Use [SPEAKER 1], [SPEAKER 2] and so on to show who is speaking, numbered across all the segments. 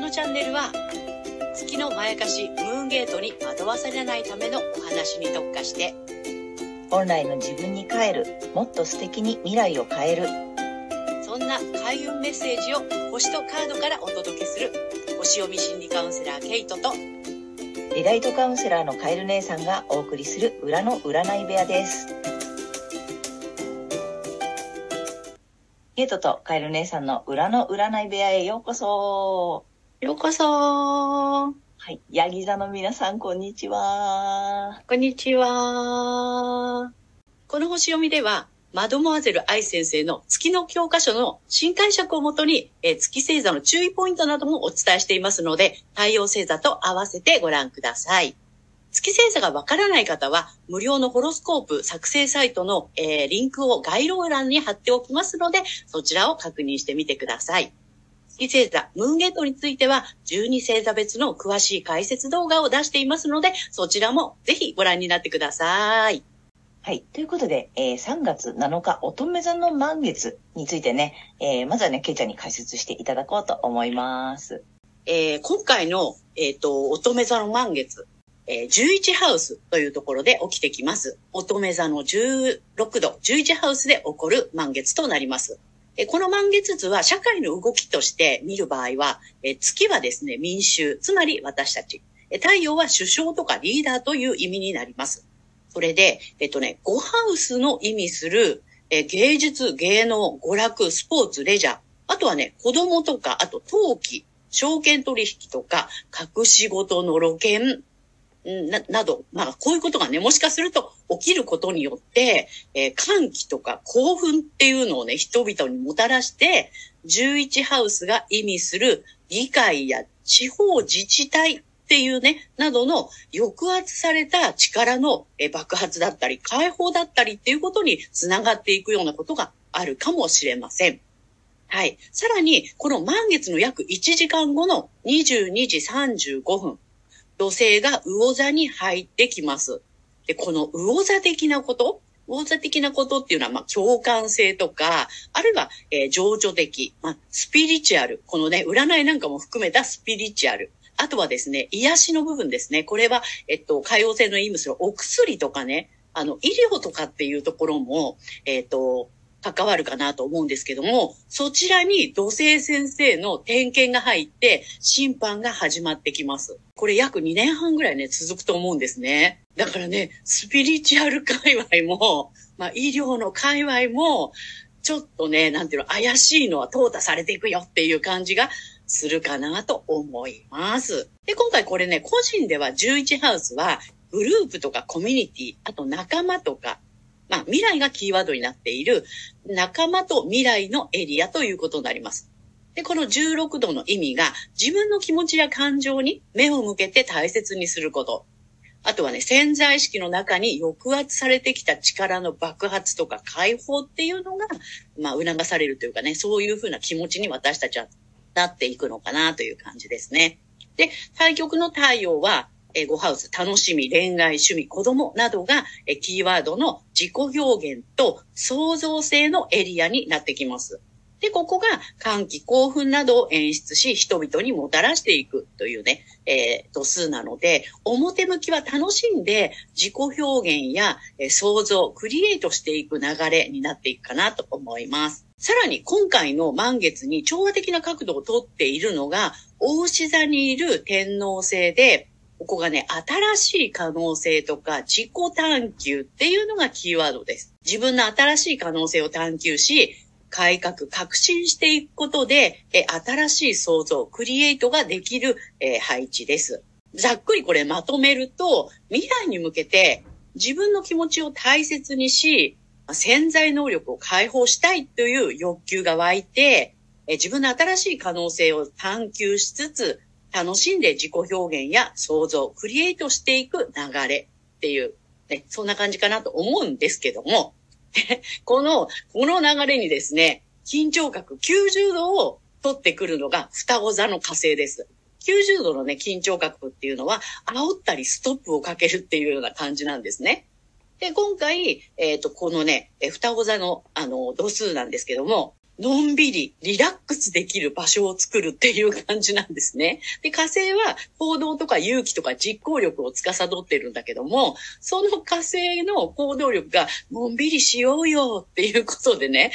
[SPEAKER 1] のチャンネルは月のまやかしムーンゲートに惑わされないためのお話に特化して
[SPEAKER 2] 本来の自分に帰るもっと素敵に未来を変える。
[SPEAKER 1] そんな開運メッセージを星とカードからお届けする星読み心理カウンセラーケイトと
[SPEAKER 2] リライトカウンセラーのカエル姉さんがお送りする裏の占い部屋です。ケイトとカエル姉さんの裏の占い部屋へようこそ
[SPEAKER 1] ようこそ
[SPEAKER 2] はい。ヤギ座の皆さん、こんにちは。
[SPEAKER 1] こんにちはこの星読みではマドモアゼル愛先生の月の教科書の新解釈をもとに、えー月星座の注意ポイントなどもお伝えしていますので、太陽星座と合わせてご覧ください。月星座がわからない方は、無料のホロスコープ作成サイトの、えーリンクを概要欄に貼っておきますので、そちらを確認してみてください。月星座、ムーンゲートについては、12星座別の詳しい解説動画を出していますので、そちらもぜひご覧になってください。
[SPEAKER 2] はい。ということで、えー3月7日、乙女座の満月についてね、えーまずはね、ケイちゃんに解説していただこうと思います。
[SPEAKER 1] えー今回の、えっ、と、乙女座の満月、えー11ハウスというところで起きてきます。乙女座の16度、11ハウスで起こる満月となります。えこの満月図は社会の動きとして見る場合は、え月はですね、民衆、つまり私たち。え太陽は首相とかリーダーという意味になります。それで、えっとね、5ハウスの意味する、え芸術、芸能、娯楽、スポーツ、レジャー、あとはね、子供とか、あと陶器、証券取引とか、隠し事の露見、な、など、まあ、こういうことがね、もしかすると起きることによって、えー歓喜とか興奮っていうのをね、人々にもたらして、11ハウスが意味する議会や地方自治体っていうね、などの抑圧された力の爆発だったり、解放だったりっていうことにつながっていくようなことがあるかもしれません。はい。さらに、この満月の約1時間後の22時35分、土星が魚座に入ってきます。で、この魚座的なこと、魚座的なことっていうのは、まあ、共感性とか、あるいは、えー情緒的、まあ、スピリチュアル。このね、占いなんかも含めたスピリチュアル。あとはですね、癒しの部分ですね。これは、えっと、海洋性の意味するお薬とかね、あの、医療とかっていうところも、えっと、関わるかなと思うんですけども、そちらに土星先生の点検が入って、審判が始まってきます。これ約2年半ぐらいね、続くと思うんですね。だからね、スピリチュアル界隈も、まあ医療の界隈も、ちょっとね、なんていうの、怪しいのは淘汰されていくよっていう感じがするかなと思います。で、今回これね、個人では11ハウスは、グループとかコミュニティ、あと仲間とか、まあ未来がキーワードになっている仲間と未来のエリアということになります。で、この16度の意味が自分の気持ちや感情に目を向けて大切にすること。あとはね、潜在意識の中に抑圧されてきた力の爆発とか解放っていうのが、まあ、促されるというかね、そういうふうな気持ちに私たちはなっていくのかなという感じですね。で、対極の太陽は、えー、5ハウス、楽しみ、恋愛、趣味、子供などが、えキーワードの自己表現と創造性のエリアになってきます。で、ここが歓喜、興奮などを演出し、人々にもたらしていくというね、えー度数なので、表向きは楽しんで自己表現や、え創造、クリエイトしていく流れになっていくかなと思います。さらに今回の満月に調和的な角度をとっているのが、大志座にいる天皇星で、ここがね、新しい可能性とか自己探求っていうのがキーワードです。自分の新しい可能性を探求し、改革、革新していくことで、え新しい創造、クリエイトができる、え配置です。ざっくりこれまとめると、未来に向けて自分の気持ちを大切にし、潜在能力を解放したいという欲求が湧いて、え自分の新しい可能性を探求しつつ、楽しんで自己表現や創造、クリエイトしていく流れっていう、ね、そんな感じかなと思うんですけども、この、この流れにですね、緊張角90度を取ってくるのが双子座の火星です。90度のね、緊張角っていうのは、煽ったりストップをかけるっていうような感じなんですね。で、今回、えっ、と、このね、双子座の、あの、度数なんですけども、のんびり、リラックスできる場所を作るっていう感じなんですね。で、火星は行動とか勇気とか実行力を司ってるんだけども、その火星の行動力が、のんびりしようよっていうことでね、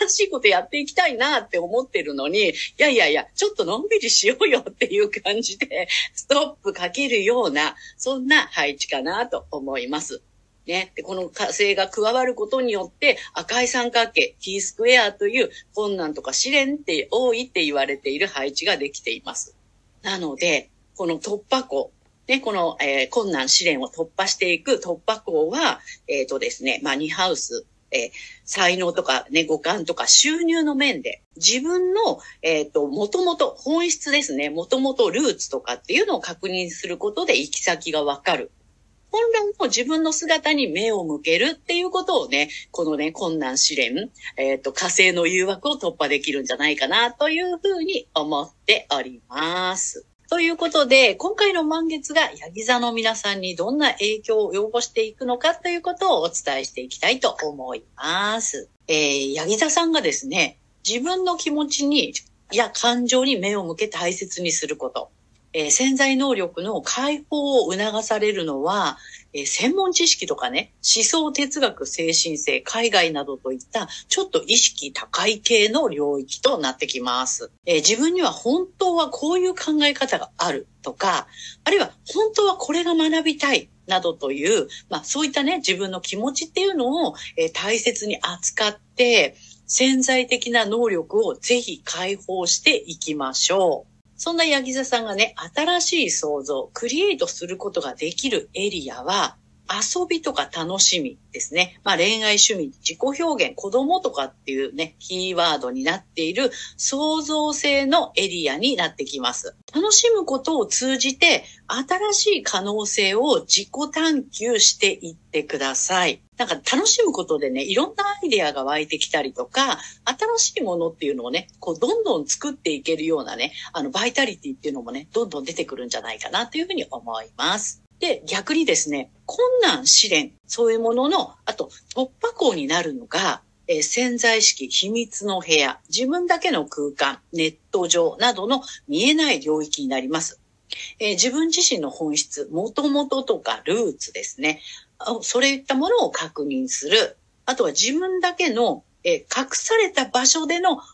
[SPEAKER 1] 新しいことやっていきたいなって思ってるのに、いやいやいや、ちょっとのんびりしようよっていう感じで、ストップかけるような、そんな配置かなと思います。ね。で、この火星が加わることによって赤い三角形、T スクエアという困難とか試練って多いって言われている配置ができています。なので、この突破口、ね、この、えー、困難試練を突破していく突破口は、えっ、ー、とですね、マニハウス、えー、才能とかね、五感とか収入の面で、自分の、えっ、ー、と、もともと本質ですね、もともとルーツとかっていうのを確認することで行き先がわかる。本来の自分の姿に目を向けるっていうことをね、このね、困難試練、えっ、ー、と、火星の誘惑を突破できるんじゃないかなというふうに思っております。ということで、今回の満月がヤギ座の皆さんにどんな影響を及ぼしていくのかということをお伝えしていきたいと思います。えー、ヤギ座さんがですね、自分の気持ちに、いや感情に目を向け大切にすること。えー、潜在能力の解放を促されるのは、えー、専門知識とかね、思想哲学、精神性、海外などといったちょっと意識高い系の領域となってきます。えー、自分には本当はこういう考え方があるとか、あるいは本当はこれが学びたいなどという、まあそういったね、自分の気持ちっていうのを、えー、大切に扱って、潜在的な能力をぜひ解放していきましょう。そんなヤギ座さんがね、新しい創造、クリエイトすることができるエリアは、遊びとか楽しみですね。まあ恋愛趣味、自己表現、子供とかっていうね、キーワードになっている創造性のエリアになってきます。楽しむことを通じて新しい可能性を自己探求していってください。なんか楽しむことでね、いろんなアイデアが湧いてきたりとか、新しいものっていうのをね、こうどんどん作っていけるようなね、あのバイタリティっていうのもね、どんどん出てくるんじゃないかなというふうに思います。で、逆にですね、困難、試練、そういうものの、あと突破口になるのが、え、潜在意識、秘密の部屋、自分だけの空間、ネット上などの見えない領域になります。え、自分自身の本質、もともとかルーツですね。それいったものを確認する。あとは自分だけの、え、隠された場所での本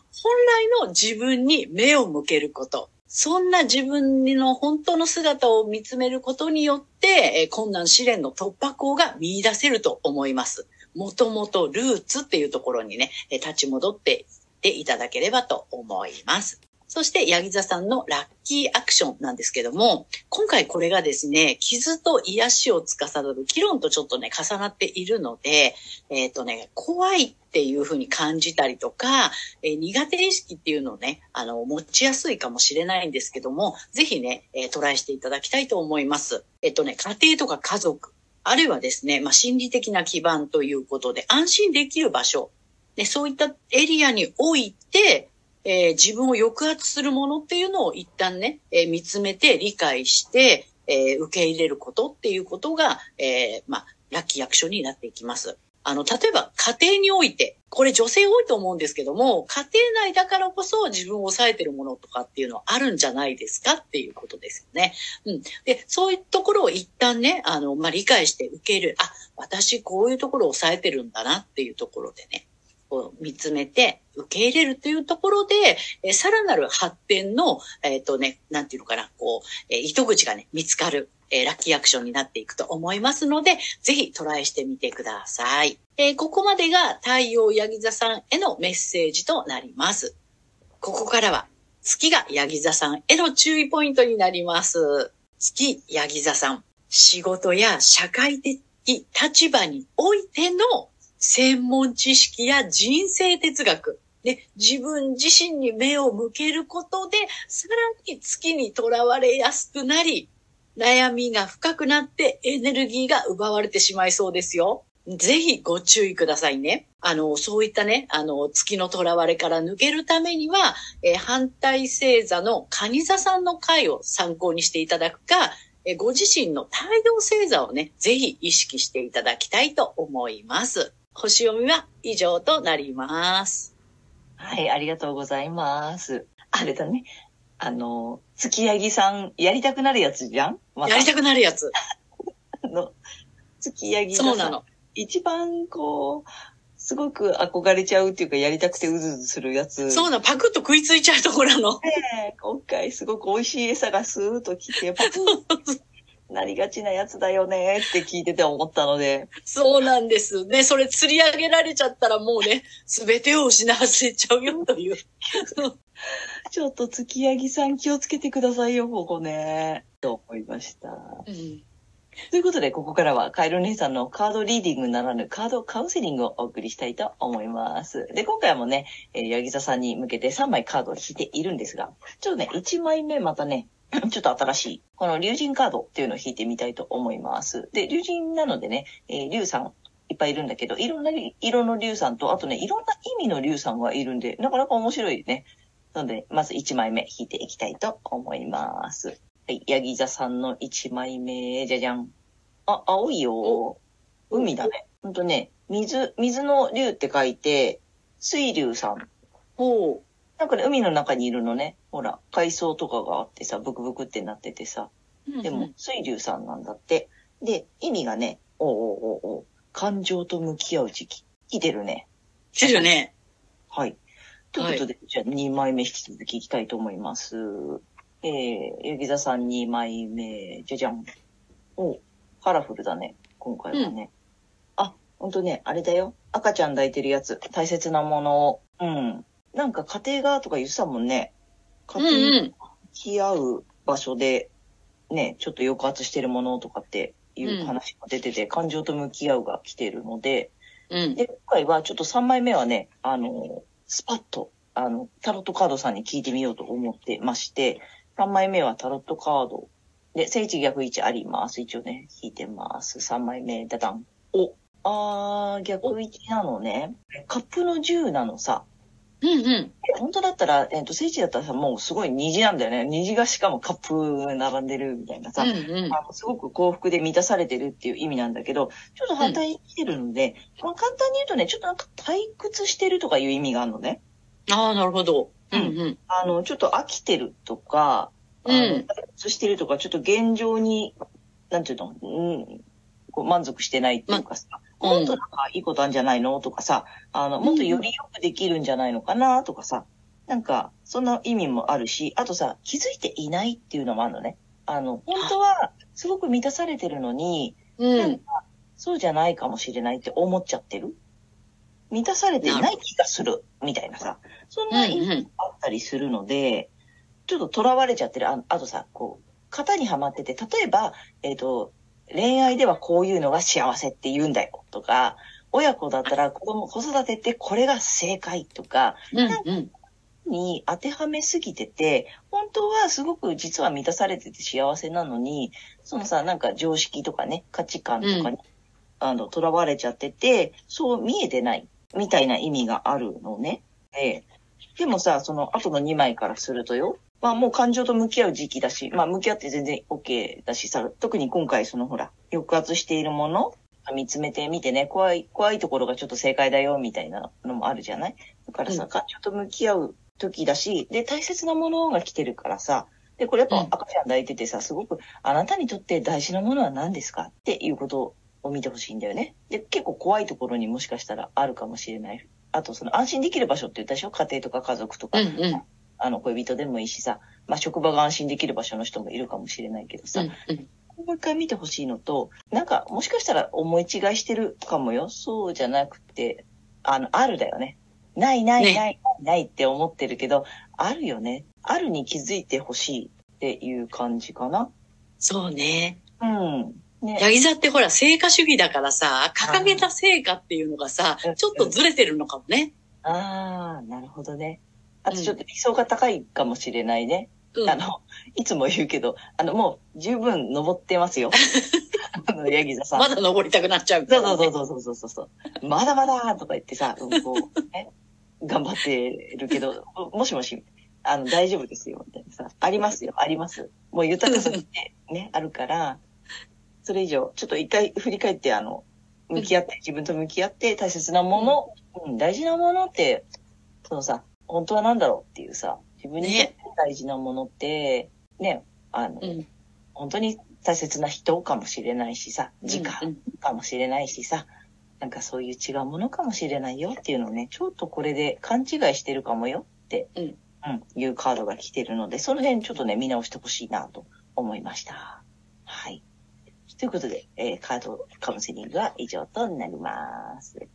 [SPEAKER 1] 来の自分に目を向けること。そんな自分の本当の姿を見つめることによって、困難試練の突破口が見出せると思います。もともとルーツっていうところにね、立ち戻っていっていただければと思います。そして、ヤギ座さんのラッキーアクションなんですけども、今回これがですね、傷と癒しを司る議論とちょっとね、重なっているので、えっ、ー、とね、怖いっていうふうに感じたりとか、えー、苦手意識っていうのをね、あの、持ちやすいかもしれないんですけども、ぜひね、えー、トライしていただきたいと思います。えっ、とね、家庭とか家族、あるいはですね、まあ、心理的な基盤ということで、安心できる場所、ね、そういったエリアにおいて、えー、自分を抑圧するものっていうのを一旦ね、えー、見つめて理解して、えー、受け入れることっていうことが、えまあ、ラッキーアクションになっていきます。あの、例えば家庭において、これ女性多いと思うんですけども、家庭内だからこそ自分を抑えてるものとかっていうのはあるんじゃないですか？っていうことですよね。うん。で、そういうところを一旦ね、あの、まあ、理解して受ける。あ、私こういうところを抑えてるんだなっていうところでね、こう見つめて受け入れるというところで、えさらなる発展の、えっ、ー、とね、なんていうのかな、こう、え糸口がね、見つかる、えー、ラッキーアクションになっていくと思いますので、ぜひトライしてみてください。えー、ここまでが太陽ヤギ座さんへのメッセージとなります。ここからは月がヤギ座さんへの注意ポイントになります。月ヤギ座さん、仕事や社会的立場においての専門知識や人生哲学、で、自分自身に目を向けることで、さらに月にとらわれやすくなり、悩みが深くなってエネルギーが奪われてしまいそうですよ。ぜひご注意くださいね。あの、そういったね、あの、月の囚われから抜けるためには、え、反対星座の蟹座さんの回を参考にしていただくか、え、ご自身の太陽星座をね、ぜひ意識していただきたいと思います。星読みは以上となります。
[SPEAKER 2] はい、ありがとうございます。あれだね。あの、月ヤギさん、やりたくなるやつじゃん？ま
[SPEAKER 1] やりたくなるやつ。
[SPEAKER 2] あの、月ヤギがさ
[SPEAKER 1] そうなの。
[SPEAKER 2] 一番こう、すごく憧れちゃうっていうか、やりたくてうずうずするやつ。
[SPEAKER 1] そうなの。パクッと食いついちゃうところなの。
[SPEAKER 2] ね今回すごく美味しい餌がスーッと来て、パクッ なりがちなやつだよねって聞いてて思ったので、
[SPEAKER 1] そうなんです。ね、それ釣り上げられちゃったらもうね、すべてを失わせちゃうよという。
[SPEAKER 2] ちょっと月ヤギさん気をつけてくださいよ、ここね。と思いました。
[SPEAKER 1] うん
[SPEAKER 2] ということで、ここからはカエル姉さんのカードリーディングならぬカードカウンセリングをお送りしたいと思います。で、今回もね、えー、ヤギ座さんに向けて3枚カードを引いているんですが、ちょっとね、1枚目またね、ちょっと新しい、この竜神カードっていうのを引いてみたいと思います。で、竜神なのでね、えー、竜さんいっぱいいるんだけど、いろんな色の竜さんと、あとね、いろんな意味の竜さんがいるんで、なかなか面白いね。なので、まず1枚目引いていきたいと思います。はい、ヤギ座さんの1枚目、じゃじゃん。あ、青いよ。海だね。ほんとね、水、水の竜って書いて、水竜さん。
[SPEAKER 1] ほ
[SPEAKER 2] なんかね、海の中にいるのね。ほら、海藻とかがあってさ、ブクブクってなっててさ。
[SPEAKER 1] う。
[SPEAKER 2] でも、水竜さんなんだって。で、意味がね、おうおうおうおう感情と向き合う時期。来てるね。
[SPEAKER 1] 来てるね。
[SPEAKER 2] はい。ということで、じゃあ2枚目引き続きいきたいと思います。えー、ヤギ座さん2枚目、じゃじゃん。おカラフルだね、今回はね。あ、ほんとね、あれだよ。赤ちゃん抱いてるやつ。大切なものを。うん。なんか家庭がとか言ってたもんね。家
[SPEAKER 1] うん
[SPEAKER 2] 庭
[SPEAKER 1] うん。
[SPEAKER 2] 付き合う場所で、ね、ちょっと抑圧してるものとかっていう話が出てて、感情と向き合うが来てるので、
[SPEAKER 1] うん。
[SPEAKER 2] で、今回はちょっと3枚目はね、あの、スパッと、あの、タロットカードさんに聞いてみようと思ってまして、3枚目はタロットカード。で、聖地逆位置あります。一応ね、引いてます。3枚目、ダダン。お、あー、逆位置なのね。カップの10なのさ。
[SPEAKER 1] うんうん。
[SPEAKER 2] 本当だったら、えっ、と、聖地だったらさ、もうすごい虹なんだよね。虹がしかもカップ並んでるみたいなさ。
[SPEAKER 1] うんうん。
[SPEAKER 2] あのすごく幸福で満たされてるっていう意味なんだけど、ちょっと反対に来てるので、まあ簡単に言うとね、ちょっとなんか退屈してるとかいう意味があるのね。
[SPEAKER 1] ああ、なるほど。うんうん。
[SPEAKER 2] あの、ちょっと飽きてるとか、
[SPEAKER 1] うん
[SPEAKER 2] 退屈してるとか、ちょっと現状に、なんていうの、うん、こう満足してないっていうかさ、
[SPEAKER 1] うん
[SPEAKER 2] もっとなんかいいことあるんじゃないの？とかさ、あの、もっとよりよくできるんじゃないのかな？とかさ、なんか、そんな意味もあるし、あとさ、気づいていないっていうのもあるのね。あの、本当は、すごく満たされてるのに、
[SPEAKER 1] うん。
[SPEAKER 2] そうじゃないかもしれないって思っちゃってる？満たされてない気がするみたいなさ、そんな意味があったりするので、ちょっと囚われちゃってる。ああとさ、こう、型にはまってて、例えば、えっ、と、恋愛ではこういうのが幸せって言うんだよとか、親子だったら子供、子育てってこれが正解とか、
[SPEAKER 1] うんうん。
[SPEAKER 2] に当てはめすぎてて、本当はすごく実は満たされてて幸せなのに、そのさ、なんか常識とかね、価値観とかに、あの、囚われちゃってて、そう見えてない、みたいな意味があるのね。ええ。でもさ、その後の2枚からするとよ、まあもう感情と向き合う時期だし、まあ向き合って全然 OK だしさ、特に今回そのほら、抑圧しているもの、見つめてみてね、怖い、怖いところがちょっと正解だよ、みたいなのもあるじゃない？だからさ、
[SPEAKER 1] うん
[SPEAKER 2] 感情と向き合う時だし、で、大切なものが来てるからさ、で、これやっぱ
[SPEAKER 1] うん
[SPEAKER 2] 赤ちゃん抱いててさ、すごく、あなたにとって大事なものは何ですか？っていうことを見てほしいんだよね。で、結構怖いところにもしかしたらあるかもしれない。あと、その安心できる場所って言ったでしょ？家庭とか家族とか、
[SPEAKER 1] うんうん。
[SPEAKER 2] あの、恋人でもいいしさ、まあ、職場が安心できる場所の人もいるかもしれないけどさ、
[SPEAKER 1] うんうん。
[SPEAKER 2] もう一回見てほしいのと、なんか、もしかしたら思い違いしてるかもよ。そうじゃなくて、あの、あるだよね。ないない
[SPEAKER 1] ね
[SPEAKER 2] ない、ないって思ってるけど、あるよね。あるに気づいてほしいっていう感じかな。
[SPEAKER 1] そうね。
[SPEAKER 2] うん。ね。
[SPEAKER 1] ヤギ座ってほら、成果主義だからさ、掲げた成果っていうのがさ
[SPEAKER 2] うん、
[SPEAKER 1] ちょっとずれてるのかもね。
[SPEAKER 2] ああ、なるほどね。あとちょっと理想が高いかもしれないね。
[SPEAKER 1] うん。
[SPEAKER 2] あの、いつも言うけど、あの、もう十分登ってますよ。あの、ヤギ座さん。
[SPEAKER 1] まだ登りたくなっちゃう、
[SPEAKER 2] そうそうそうそうそうそうそう。まだまだとか言ってさ、うんこう、ね、頑張ってるけど、もしもし、あの、大丈夫ですよ、みたいなさ、ありますよ、あります。もう豊かさってね、あるから、それ以上、ちょっと一回振り返って、あの、向き合って、自分と向き合って大切なもの、うん、大事なものって、そのさ、本当は何だろうっていうさ、自分にとって大事なものって、ね、あの、
[SPEAKER 1] うん。
[SPEAKER 2] 本当に大切な人かもしれないしさ、時
[SPEAKER 1] う
[SPEAKER 2] 間
[SPEAKER 1] ん
[SPEAKER 2] かもしれないしさ、なんかそういう違うものかもしれないよっていうのをね、ちょっとこれで勘違いしてるかもよって、
[SPEAKER 1] うん
[SPEAKER 2] うん、いうカードが来てるので、その辺ちょっとね、見直してほしいなと思いました。はい。ということで、えーカードカウンセリングは以上となります。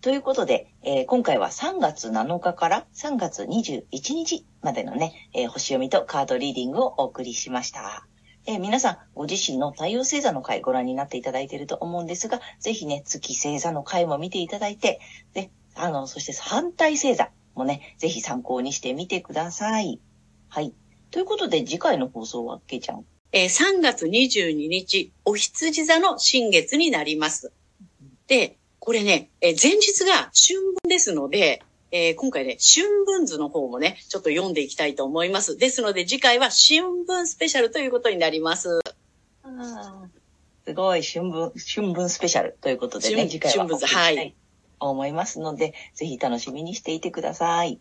[SPEAKER 2] ということで、えー今回は3月7日から3月21日までのね、えー星読みとカードリーディングをお送りしました。えー皆さん、ご自身の太陽星座の回ご覧になっていただいていると思うんですが、ぜひね、月星座の回も見ていただいて、で、あの、そして反対星座もね、ぜひ参考にしてみてください。はい。ということで、次回の放送は、けいちゃん？
[SPEAKER 1] えー3月22日、お羊座の新月になります。で、これね、えー前日が春分ですので、えー今回ね、春分図の方もね、ちょっと読んでいきたいと思います。ですので、次回は春分スペシャルということになります。
[SPEAKER 2] すごい、春分、春分スペシャルということでね、
[SPEAKER 1] 春
[SPEAKER 2] 次回は
[SPEAKER 1] 春分図はい
[SPEAKER 2] 思いますので、ぜひ楽しみにしていてください。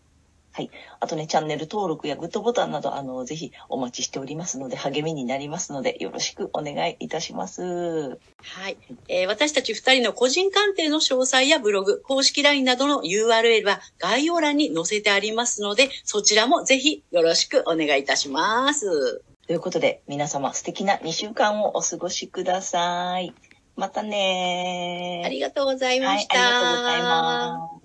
[SPEAKER 2] はい。あとね、チャンネル登録やグッドボタンなど、あの、ぜひお待ちしておりますので、励みになりますので、よろしくお願いいたします。
[SPEAKER 1] はい。えー私たち二人の個人鑑定の詳細やブログ、公式 LINE などの URL は概要欄に載せてありますので、そちらもぜひよろしくお願いいたします。
[SPEAKER 2] ということで、皆様素敵な2週間をお過ごしください。またねー。
[SPEAKER 1] ありがとうございま
[SPEAKER 2] はい、
[SPEAKER 1] した。
[SPEAKER 2] ありがとうございます。